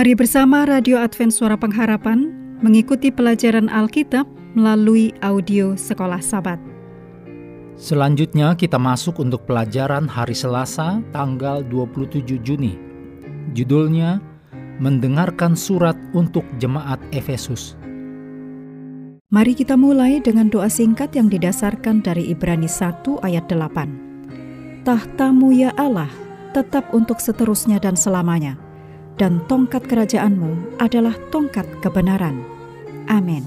Mari bersama Radio Advent Suara Pengharapan mengikuti pelajaran Alkitab melalui audio Sekolah Sabat. Selanjutnya kita masuk untuk pelajaran hari Selasa tanggal 27 Juni. Judulnya Mendengarkan Surat untuk Jemaat Efesus. Mari kita mulai dengan doa singkat yang didasarkan dari Ibrani 1 ayat 8. Tahtamu ya Allah tetap untuk seterusnya dan selamanya dan tongkat kerajaanmu adalah tongkat kebenaran. Amin.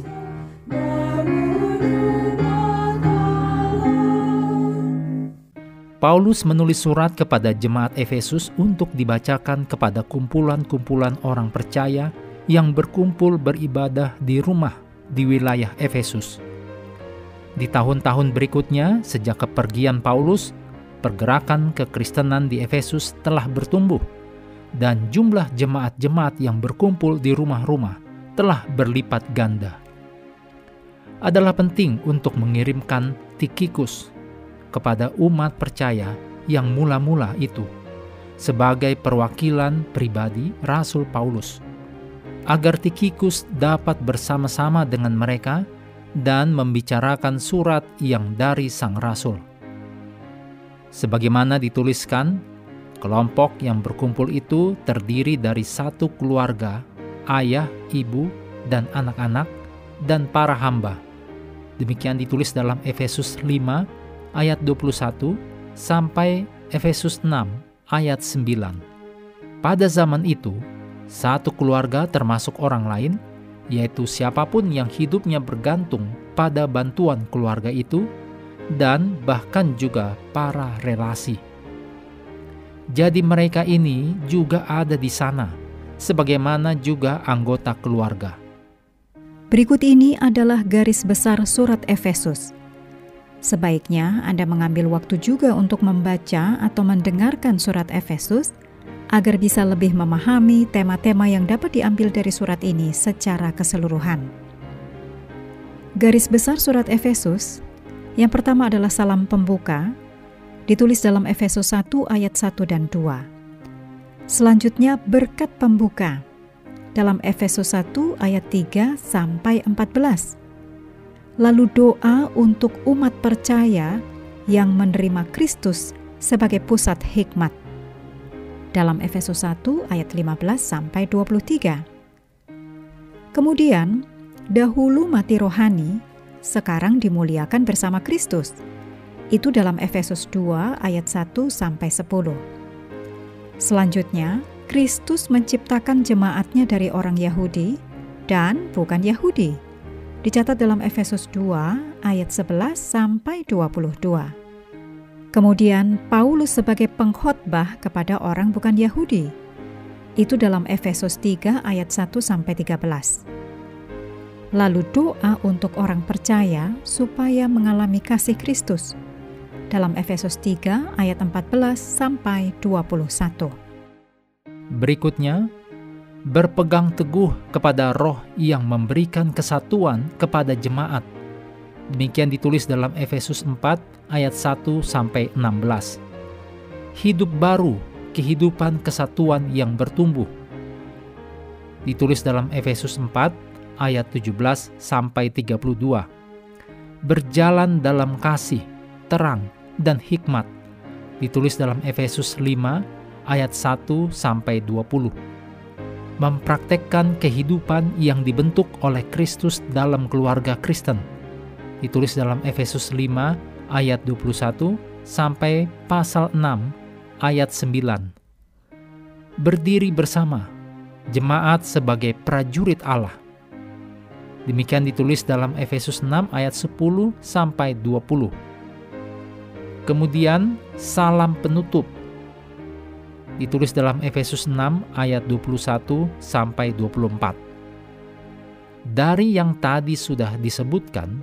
Paulus menulis surat kepada jemaat Efesus untuk dibacakan kepada kumpulan-kumpulan orang percaya yang berkumpul beribadah di rumah di wilayah Efesus. Di tahun-tahun berikutnya, sejak kepergian Paulus, pergerakan kekristenan di Efesus telah bertumbuh dan jumlah jemaat-jemaat yang berkumpul di rumah-rumah telah berlipat ganda. Adalah penting untuk mengirimkan Tikikus kepada umat percaya yang mula-mula itu sebagai perwakilan pribadi Rasul Paulus, agar Tikikus dapat bersama-sama dengan mereka dan membicarakan surat yang dari Sang Rasul. Sebagaimana dituliskan Kelompok yang berkumpul itu terdiri dari satu keluarga, ayah, ibu, dan anak-anak, dan para hamba. Demikian ditulis dalam Efesus 5 ayat 21 sampai Efesus 6 ayat 9. Pada zaman itu, satu keluarga termasuk orang lain, yaitu siapa pun yang hidupnya bergantung pada bantuan keluarga itu, dan bahkan juga para relasi jadi mereka ini juga ada di sana, sebagaimana juga anggota keluarga. Berikut ini adalah garis besar surat Efesus. Sebaiknya Anda mengambil waktu juga untuk membaca atau mendengarkan surat Efesus agar bisa lebih memahami tema-tema yang dapat diambil dari surat ini secara keseluruhan. Garis besar surat Efesus yang pertama adalah salam pembuka ditulis dalam Efesus 1 ayat 1 dan 2. Selanjutnya berkat pembuka dalam Efesus 1 ayat 3 sampai 14. Lalu doa untuk umat percaya yang menerima Kristus sebagai pusat hikmat. Dalam Efesus 1 ayat 15 sampai 23. Kemudian, dahulu mati rohani, sekarang dimuliakan bersama Kristus itu dalam Efesus 2 ayat 1 sampai 10. Selanjutnya, Kristus menciptakan jemaatnya dari orang Yahudi dan bukan Yahudi. Dicatat dalam Efesus 2 ayat 11 sampai 22. Kemudian Paulus sebagai pengkhotbah kepada orang bukan Yahudi. Itu dalam Efesus 3 ayat 1 sampai 13. Lalu doa untuk orang percaya supaya mengalami kasih Kristus dalam Efesus 3 ayat 14 sampai 21. Berikutnya, berpegang teguh kepada roh yang memberikan kesatuan kepada jemaat. Demikian ditulis dalam Efesus 4 ayat 1 sampai 16. Hidup baru, kehidupan kesatuan yang bertumbuh. Ditulis dalam Efesus 4 ayat 17 sampai 32. Berjalan dalam kasih, terang, dan hikmat. Ditulis dalam Efesus 5 ayat 1 sampai 20. Mempraktekkan kehidupan yang dibentuk oleh Kristus dalam keluarga Kristen. Ditulis dalam Efesus 5 ayat 21 sampai pasal 6 ayat 9. Berdiri bersama jemaat sebagai prajurit Allah. Demikian ditulis dalam Efesus 6 ayat 10 sampai 20 Kemudian salam penutup ditulis dalam Efesus 6 ayat 21 sampai 24. Dari yang tadi sudah disebutkan,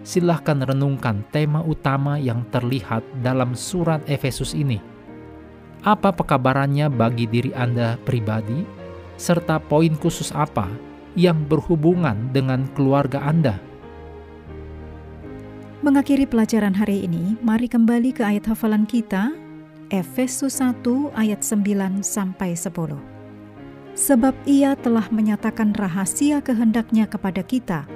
silahkan renungkan tema utama yang terlihat dalam surat Efesus ini. Apa pekabarannya bagi diri Anda pribadi, serta poin khusus apa yang berhubungan dengan keluarga Anda? Mengakhiri pelajaran hari ini, mari kembali ke ayat hafalan kita, Efesus 1 ayat 9 sampai 10. sebab ia telah menyatakan rahasia kehendaknya kepada kita,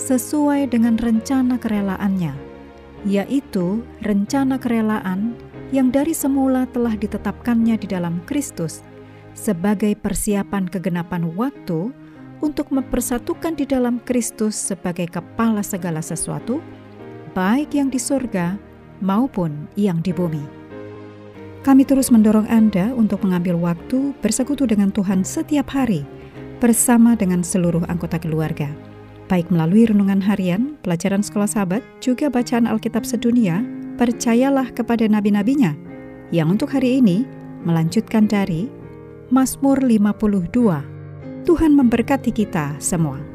sesuai dengan rencana kerelaannya, yaitu rencana kerelaan yang dari semula telah ditetapkannya di dalam Kristus sebagai persiapan kegenapan waktu untuk mempersatukan di dalam Kristus sebagai kepala segala sesuatu, baik yang di surga maupun yang di bumi. Kami terus mendorong Anda untuk mengambil waktu bersekutu dengan Tuhan setiap hari bersama dengan seluruh anggota keluarga. Baik melalui renungan harian, pelajaran sekolah sahabat, juga bacaan Alkitab sedunia, percayalah kepada nabi-nabinya, yang untuk hari ini melanjutkan dari Mazmur 52. Tuhan memberkati kita semua.